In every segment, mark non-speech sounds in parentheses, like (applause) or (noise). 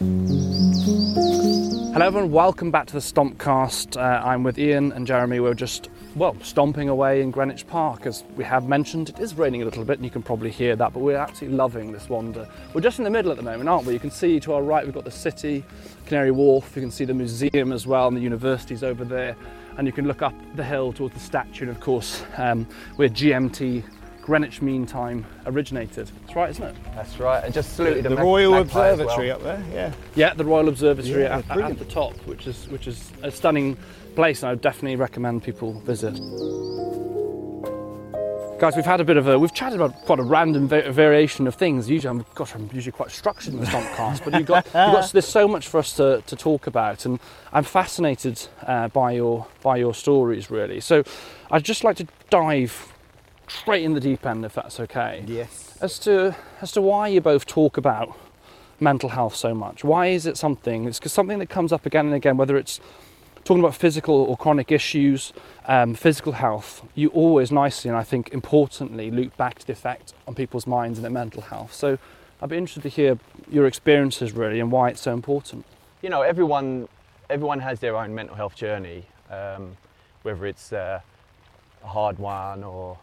Hello everyone, welcome back to the Stompcast. Uh, I'm with Ian and Jeremy. We're just, well, stomping away in Greenwich Park. As we have mentioned, it is raining a little bit and you can probably hear that, but we're absolutely loving this wander. We're just in the middle at the moment, aren't we? You can see to our right we've got the city, Canary Wharf, you can see the museum as well and the university's over there. And you can look up the hill towards the statue and of course um, where GMT, Greenwich Mean Time, originated. That's right, isn't it? That's right. And just saluted the a mag- Royal magpie as Observatory well. up there, yeah. Yeah, the Royal Observatory Yeah, at, at brilliant. the top, which is which is a stunning place, and I would definitely recommend people visit. Guys, we've had a bit of a we've chatted about quite a random va- variation of things. Usually, I'm gosh, I'm usually quite structured in the Stompcast, but you've got, (laughs) you've got there's so much for us to, to talk about, and I'm fascinated uh, by your by your stories really. So, I'd just like to dive straight in the deep end, if that's okay Yes. as to as to why you both talk about mental health so much. Why is it something? It's 'cause something that comes up again and again, whether it's talking about physical or chronic issues, um, physical health. You always nicely and I think importantly loop back to the effect on people's minds and their mental health. So I'd be interested to hear your experiences really and why it's so important. You know, everyone, everyone has their own mental health journey, um, whether it's uh, a hard one or,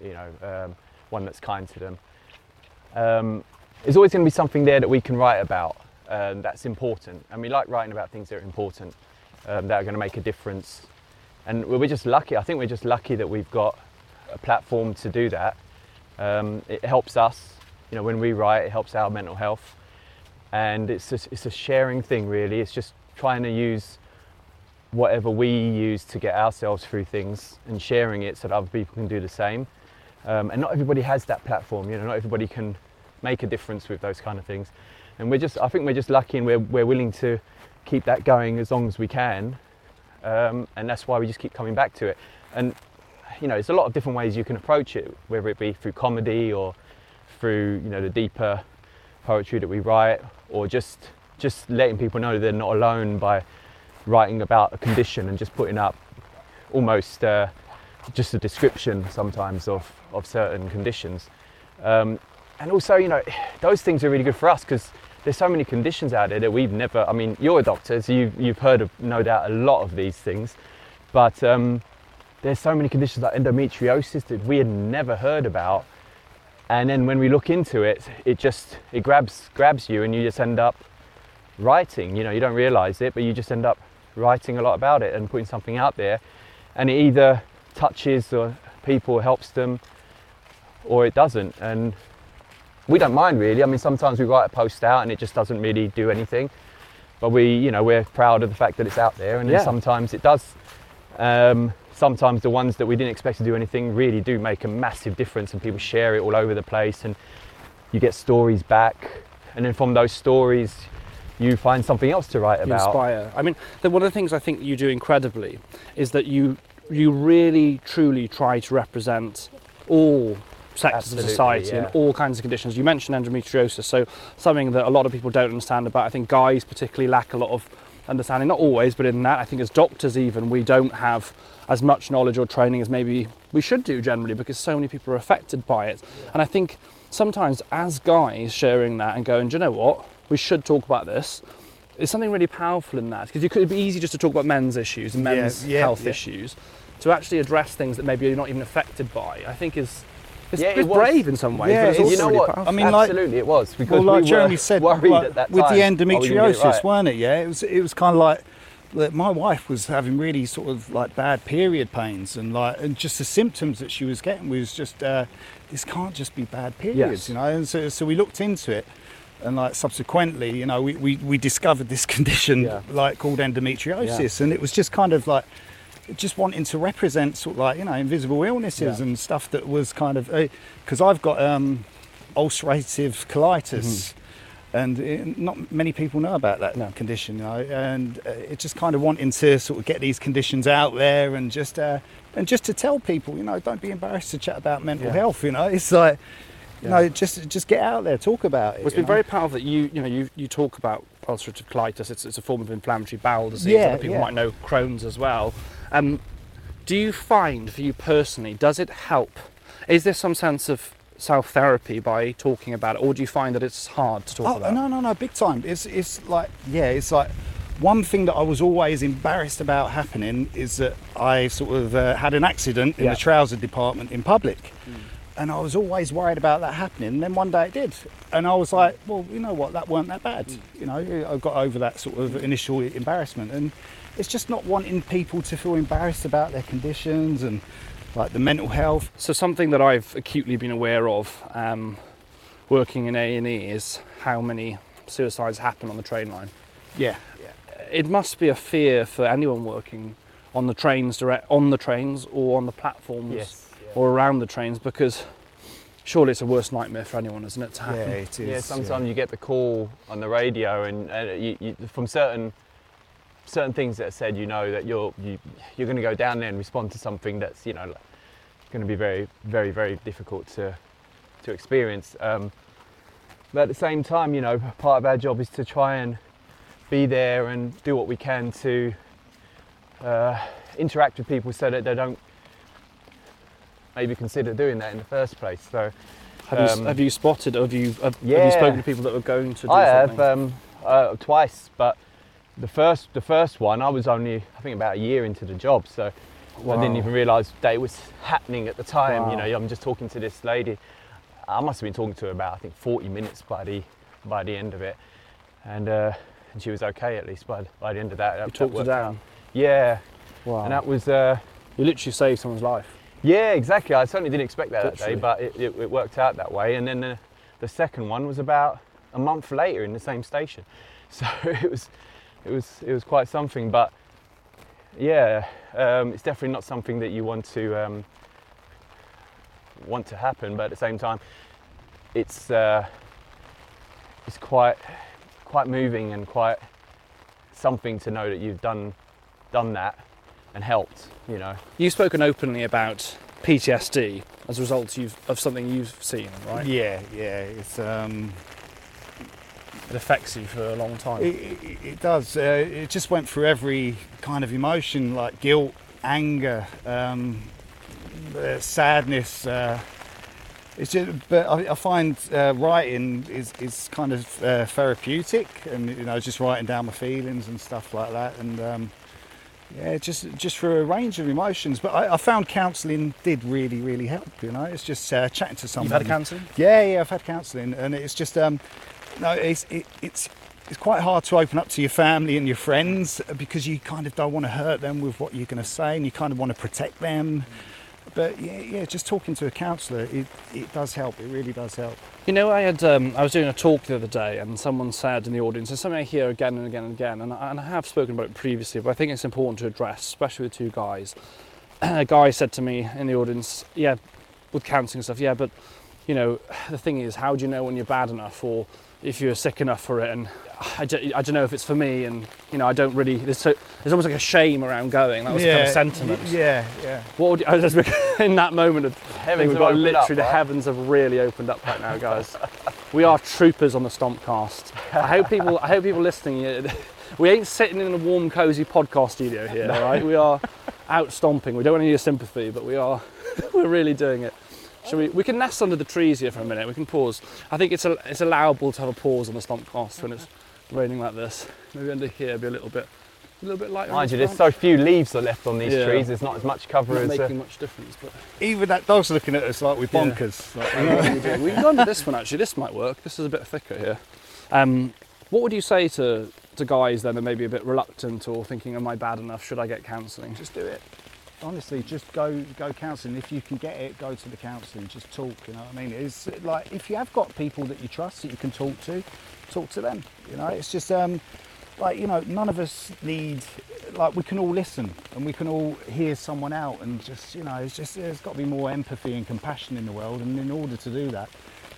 you know, um, one that's kind to them. Um, there's always going to be something there that we can write about um, that's important, and we like writing about things that are important, um, that are going to make a difference. And we're just lucky. I think we're just lucky that we've got a platform to do that. Um, it helps us, you know, when we write, it helps our mental health. and it's just, it's a sharing thing really it's just trying to use whatever we use to get ourselves through things and sharing it so that other people can do the same um, and not everybody has that platform you know not everybody can make a difference with those kind of things. And we're just i think we're just lucky and we're, we're willing to keep that going as long as we can. Um, and that's why we just keep coming back to it. And you know there's a lot of different ways you can approach it whether it be through comedy or through you know the deeper poetry that we write or just just letting people know they're not alone by writing about a condition and just putting up almost uh, just a description sometimes of, of certain conditions. Um, and also you know those things are really good for us because there's so many conditions out there that we've never i mean you're a doctor so you've, you've heard of no doubt a lot of these things. But um, there's so many conditions like endometriosis that we had never heard about. And then when we look into it it just it grabs grabs you and you just end up writing. You know you don't realize it but you just end up writing a lot about it and putting something out there. And it either touches or people helps them or it doesn't. And we don't mind really. I mean sometimes we write a post out and it just doesn't really do anything. But we you know we're proud of the fact that it's out there and Yeah. sometimes it does. Um, sometimes the ones that we didn't expect to do anything really do make a massive difference and people share it all over the place and you get stories back. And then from those stories you find something else to write about. Inspire. I mean, the, one of the things I think you do incredibly is that you you really truly try to represent all sectors Absolutely, of society and all kinds of conditions. You mentioned endometriosis, so something that a lot of people don't understand about. I think guys particularly lack a lot of understanding. Not always, but in that, I think as doctors even we don't have as much knowledge or training as maybe we should do generally because so many people are affected by it. And I think sometimes as guys sharing that and going, do you know what? We should talk about this. There's something really powerful in that because it could be easy just to talk about men's issues and men's yeah, health yeah. issues. To actually address things that maybe you're not even affected by, I think is it's, Yeah, it it's was- brave in some ways. Yeah, but it's it's- also you know really what powerful. I mean, like- absolutely it was because Well, like we Jeremy were said, worried like, at that with the are we it endometriosis, right? weren't it? Yeah, it was. It was kind of like that my wife was having really sort of like bad period pains, and like and just the symptoms that she was getting was just uh, this can't just be bad periods, Yes. you know. And so, so we looked into it, and like subsequently, you know, we, we, we discovered this (laughs) condition Yeah. like called endometriosis, and it was just kind of like just wanting to represent sort of like you know invisible illnesses Yeah. and stuff that was kind of because I've got um, ulcerative colitis. And uh, not many people know about that Mm-hmm. No. condition, you know, and uh, it's just kind of wanting to sort of get these conditions out there and just uh, and just to tell people, you know, don't be embarrassed to chat about mental Yeah. health. You know, it's like, Yeah. know, just just get out there, talk about it. Well, it's been know. very powerful that you, you know, you, you talk about ulcerative colitis. It's, it's a form of inflammatory bowel disease. Yeah, Other people yeah. might know Crohn's as well. Um, do you find, for you personally, does it help? Is there some sense of self therapy by talking about it, or do you find that it's hard to talk Oh about? no, no, no, big time. It's it's like yeah, it's like one thing that I was always embarrassed about happening is that I sort of uh, had an accident in Yeah. the trouser department in public. And I was always worried about that happening. And then one day it did. And I was like, well, you know what, that weren't that bad. You know, I got over that sort of initial embarrassment. And it's just not wanting people to feel embarrassed about their conditions and like the mental health. So something that I've acutely been aware of um, working in A and E is how many suicides happen on the train line. Yeah. It must be a fear for anyone working on the trains, direct on the trains or on the platforms Yes. Yeah. or around the trains, because surely it's a worst nightmare for anyone, isn't it, to happen. Yeah, it is. Yeah, sometimes you get the call on the radio, and, and you, you, from certain certain things that are said, you know that you're you, you're going to go down there and respond to something that's you know going to be very very very difficult to to experience. Um, but at the same time, you know, part of our job is to try and be there and do what we can to uh, interact with people so that they don't maybe consider doing that in the first place. So. Have, you, Um, have you spotted? Have you have, have you spoken to people that were going to do I something? have um, uh, twice, but the first the first one I was only I think about a year into the job, so I didn't even realise that it was happening at the time. You know, I'm just talking to this lady. I must have been talking to her about I think 40 minutes by the by the end of it, and uh, and she was okay at least by by the end of that. You that talked her worked out. down. Yeah, Wow. and that was. Uh, you literally saved someone's life. Yeah, exactly. I certainly didn't expect that that day, but it, it, it worked out that way. And then the, the second one was about a month later in the same station, (laughs) so it was it was it was quite something. But yeah, um, it's definitely not something that you want to um, want to happen. But at the same time, it's uh, it's quite quite moving and quite something to know that you've done done that and helped. You know. You've spoken openly about PTSD as a result you've, of something you've seen, right? Yeah, yeah. It's um, It affects you for a long time. It, it, it does. Uh, it just went through every kind of emotion, like guilt, anger, um, uh, sadness. Uh, it's just, but I, I find uh, writing is, is kind of uh, therapeutic, and you know, just writing down my feelings and stuff like that, and um, yeah, just just through a range of emotions. But I, I found counselling did really, really help. You know, it's just uh, chatting to someone. You've had counselling? Yeah, yeah, I've had counselling, and it's just um, no, it's it, it's it's quite hard to open up to your family and your friends because you kind of don't want to hurt them with what you're going to say, and you kind of want to protect them. But yeah, yeah, just talking to a counsellor, it, it does help. It really does help. You know, I had um, I was doing a talk the other day, and someone said in the audience, and something I hear again and again and again, and I, and I have spoken about it previously, but I think it's important to address, especially with two guys. (clears throat) a guy said to me in the audience, "Yeah, with counselling and stuff, yeah, but you know, the thing is, how do you know when you're bad enough, or if you're sick enough for it?" And I, don't- know if it's for me, and you know, I don't really. There's, so, there's almost like a shame around going. That was the kind of sentiment. Yeah, yeah. What would you, I was just, in that moment of Heavens we've got literally up, the right? heavens have really opened up right now, guys. we are troopers on the Stompcast. I hope people, I hope people listening. (laughs) We ain't sitting in a warm, cosy podcast studio here, all right? We are out stomping. We don't want any of your sympathy, but we are, (laughs) we're really doing it. Shall we? We can nest under the trees here for a minute. We can pause. I think it's a, it's allowable to have a pause on the Stompcast when it's raining like this. Maybe under here be a little bit, a little bit lighter. Mind the you, there's so few leaves are left on these Yeah. trees. There's not as much cover not as. making Uh, much difference, but. Even that dog's looking at us like we're Yeah. bonkers. (laughs) Like, I know what you do. we can go under this one actually. This might work. This is a bit thicker here. Um, what would you say to, to guys then that may be a bit reluctant or thinking, am I bad enough? Should I get counselling? just do it. Honestly, just go go counselling. If you can get it, go to the counselling. Just talk. You know what I mean? It's like if you have got people that you trust that you can talk to, talk to them. You know, it's just um, like you know, none of us need like we can all listen and we can all hear someone out and just you know, it's just there's got to be more empathy and compassion in the world, and in order to do that,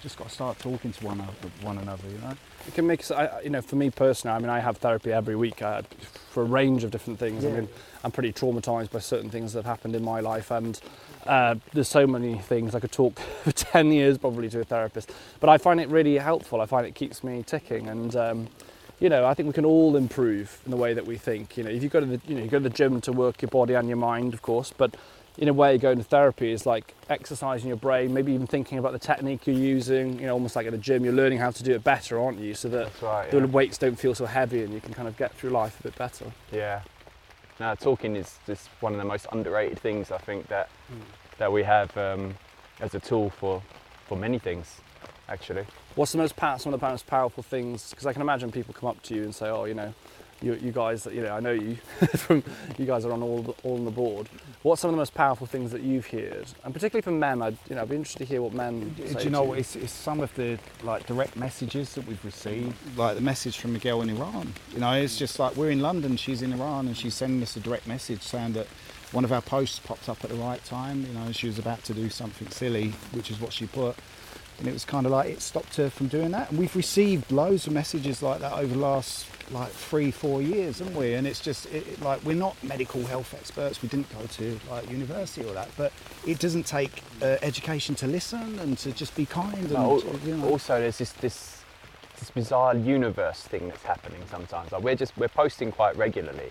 just got to start talking to one another, one another, you know. It can make, you know, for me personally, I mean, I have therapy every week uh, for a range of different things. I mean, I'm pretty traumatized by certain things that have happened in my life, and uh, there's so many things I could talk (laughs) for 10 years probably to a therapist. But I find it really helpful. I find it keeps me ticking, and um, you know, I think we can all improve in the way that we think. You know, if you go to the, you know, you go to the gym to work your body and your mind, of course, but in a way, going to therapy is like exercising your brain, maybe even thinking about the technique you're using. You know, almost like at the gym, you're learning how to do it better, aren't you? So that right. the weights don't feel so heavy, and you can kind of get through life a bit better. yeah. No, talking is just one of the most underrated things I think that Hmm. that we have um, as a tool for for many things, actually. What's the most some of the most powerful things? Because I can imagine people come up to you and say, "Oh, you know, you, you guys, you know, I know you (laughs) from you guys are on all the, all on the board." What's some of the most powerful things that you've heard, and particularly from men? I'd you know, I'd be interested to hear what men. Do say you know? It's, it's some of the like direct messages that we've received, like the message from Miguel in Iran. You know, it's just like we're in London, she's in Iran, and she's sending us a direct message saying that one of our posts popped up at the right time. You know, she was about to do something silly, which is what she put, and it was kind of like it stopped her from doing that. And we've received loads of messages like that over the last like three, four years, haven't we? And it's just it, it- like we're not medical health experts. We didn't go to like university or that, but it doesn't take uh, education to listen and to just be kind. And No, you know. Also, there's this, this this bizarre universe thing that's happening sometimes. Like we're just we're posting quite regularly,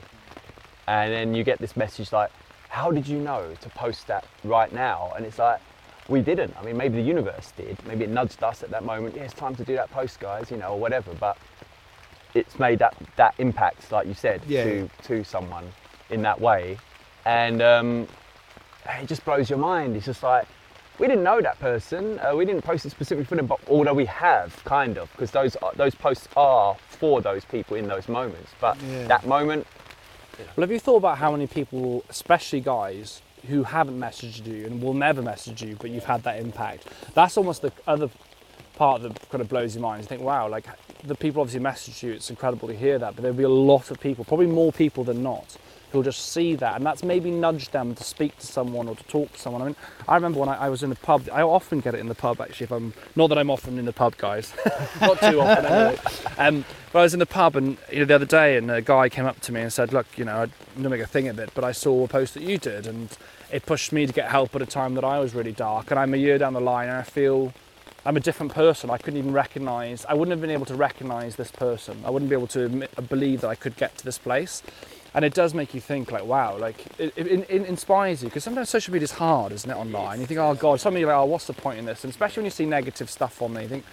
and then you get this message like, "How did you know to post that right now?" And it's like, we didn't. I mean, maybe the universe did. Maybe it nudged us at that moment. Yeah, it's time to do that post, guys. You know, or whatever. But it's made that that impact, like you said, Yeah. to to someone in that way, and um, it just blows your mind. It's just like we didn't know that person. Uh, we didn't post it specifically for them, but although we have, kind of, because those are- those posts are for those people in those moments. But Yeah. that moment, Well, have you thought about how many people, especially guys, who haven't messaged you and will never message you, but you've had that impact? That's almost the other part that kind of blows your mind. You think, wow, like the people obviously message you. It's incredible to hear that, but there'll be a lot of people, probably more people than not, who'll just see that, and that's maybe nudged them to speak to someone or to talk to someone. I mean, I remember when I, I was in the pub. I often get it in the pub actually. If I'm not that I'm often in the pub, guys, (laughs) not too often anyway. Um, but I was in the pub, and you know, the other day, and a guy came up to me and said, "Look, you know, I don't make a thing of it, but I saw a post that you did, and it pushed me to get help at a time that I was really dark, and I'm a year down the line, and I feel." I'm a different person. I couldn't even recognize. I wouldn't have been able to recognize this person. I wouldn't be able to admit, uh, believe that I could get to this place. And it does make you think, like, wow, like it, it, it inspires you because sometimes social media is hard, isn't it? Online, you think, oh god, some of you are like, oh, what's the point in this? And especially when you see negative stuff on there, you think,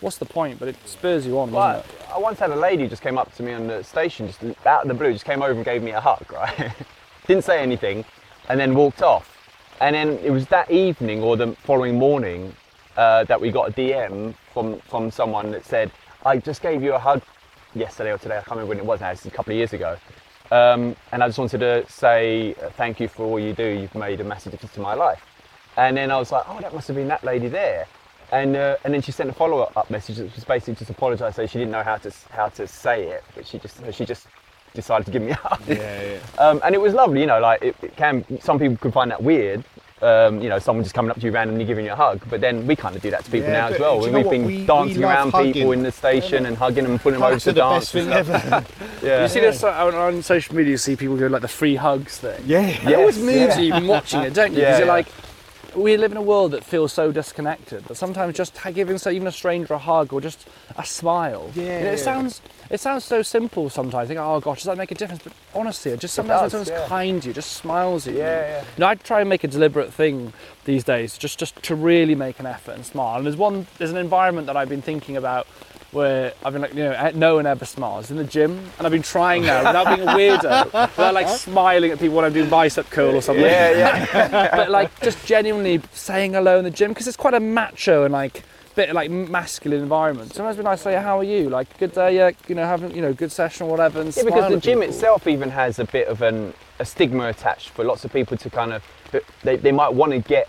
what's the point? But it spurs you on, doesn't it? I once had a lady just came up to me on the station, just out of the blue, just came over and gave me a hug, (laughs) right? Didn't say anything, and then walked off. And then it was that evening or the following morning uh, that we got a DM from, from someone that said, I just gave you a hug yesterday or today, I can't remember when it was now, it's a couple of years ago. Um, and I just wanted to say thank you for all you do, you've made a massive difference to my life. And then I was like, oh, that must have been that lady there. And, uh, and then she sent a follow-up message that was basically just apologised, say she didn't know how to how to say it, but she just she just decided to give me a hug. Yeah, yeah. (laughs) Um, and it was lovely, you know, like it, it can. Some people could find that weird, um, you know, someone just coming up to you randomly giving you a hug. But then we kind of do that to people Yeah, now as well. We've been We- we dancing love around people in the station and hugging them and putting them over to the dance. best thing ever. (laughs) Yeah. You see this on, on social media, you see people do like the free hugs thing. yeah. It always Yes, moves yeah. you even watching it, don't you? Yeah, Because you're yeah. like, we live in a world that feels so disconnected that sometimes just giving so even a stranger a hug or just a smile. Yeah, you know, yeah. it sounds it sounds so simple sometimes. You think, oh gosh, does that make a difference? But honestly, just sometimes someone's yeah. kind to you, just smiles at you. Yeah, yeah. You know, I try and make a deliberate thing these days, just just to really make an effort and smile. And there's one, there's an environment that I've been thinking about where I've been like, you know, no one ever smiles in the gym, and I've been trying now without being a weirdo, (laughs) without like smiling at people when I'm doing bicep curl or something. Yeah, yeah. (laughs) but like just genuinely saying hello in the gym because it's quite a macho and like bit like masculine environment. Sometimes when I say, "How are you?" Like, "Good day, yeah," you know, having you know, good session or whatever. And Yeah, because the gym people. itself even has a bit of an, a stigma attached for lots of people to kind of, they, they might want to get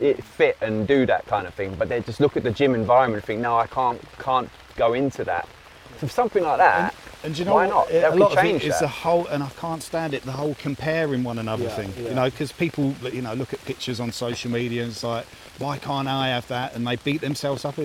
it fit and do that kind of thing, but they just look at the gym environment and think, no, I can't, can't go into that. So something like that, And do you know Why what? not? A That could lot of it is that. the whole, and I can't stand it. The whole comparing one another Yeah, thing. yeah. You know, because people, you know, look at pictures on social media and it's like, why can't I have that? And they beat themselves up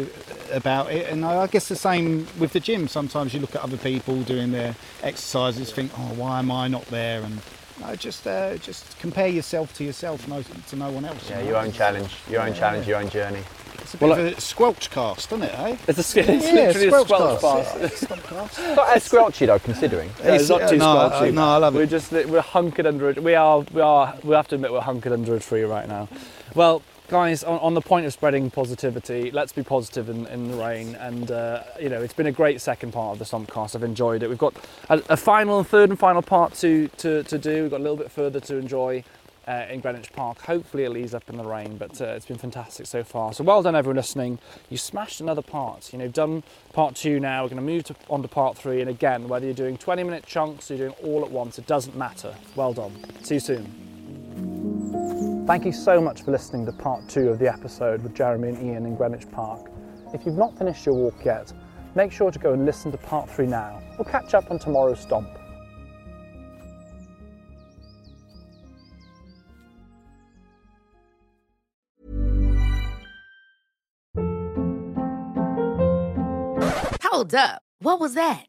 about it. And I guess the same with the gym. Sometimes you look at other people doing their exercises, think, oh, why am I not there? And no, just uh, just compare yourself to yourself, no, to no one else. Yeah, your own challenge, your own challenge, your own journey. It's a bit Well, of a squelch cast, isn't it? Eh? It's, a, it's literally a squelch pass. It's not as squelchy though, considering. Yeah, it's not too no, squelchy. uh, no, I love We're it. just we're hunkered under it. We are we are we have to admit we're hunkered under a tree right now. Well, guys, on, on the point of spreading positivity, let's be positive in, in the rain. And uh, you know, it's been a great second part of the Stompcast. I've enjoyed it. We've got a, a final and third and final part to, to to do. We've got a little bit further to enjoy. Uh, in Greenwich Park. Hopefully, it'll ease up in the rain, but uh, it's been fantastic so far. So, well done, everyone listening. You smashed another part. You know, done part two now. We're going to move on to part three. And again, whether you're doing 20 minute chunks or you're doing all at once, it doesn't matter. Well done. See you soon. Thank you so much for listening to part two of the episode with Jeremy and Ian in Greenwich Park. If you've not finished your walk yet, make sure to go and listen to part three now. We'll catch up on tomorrow's stomp. Hold up. What was that?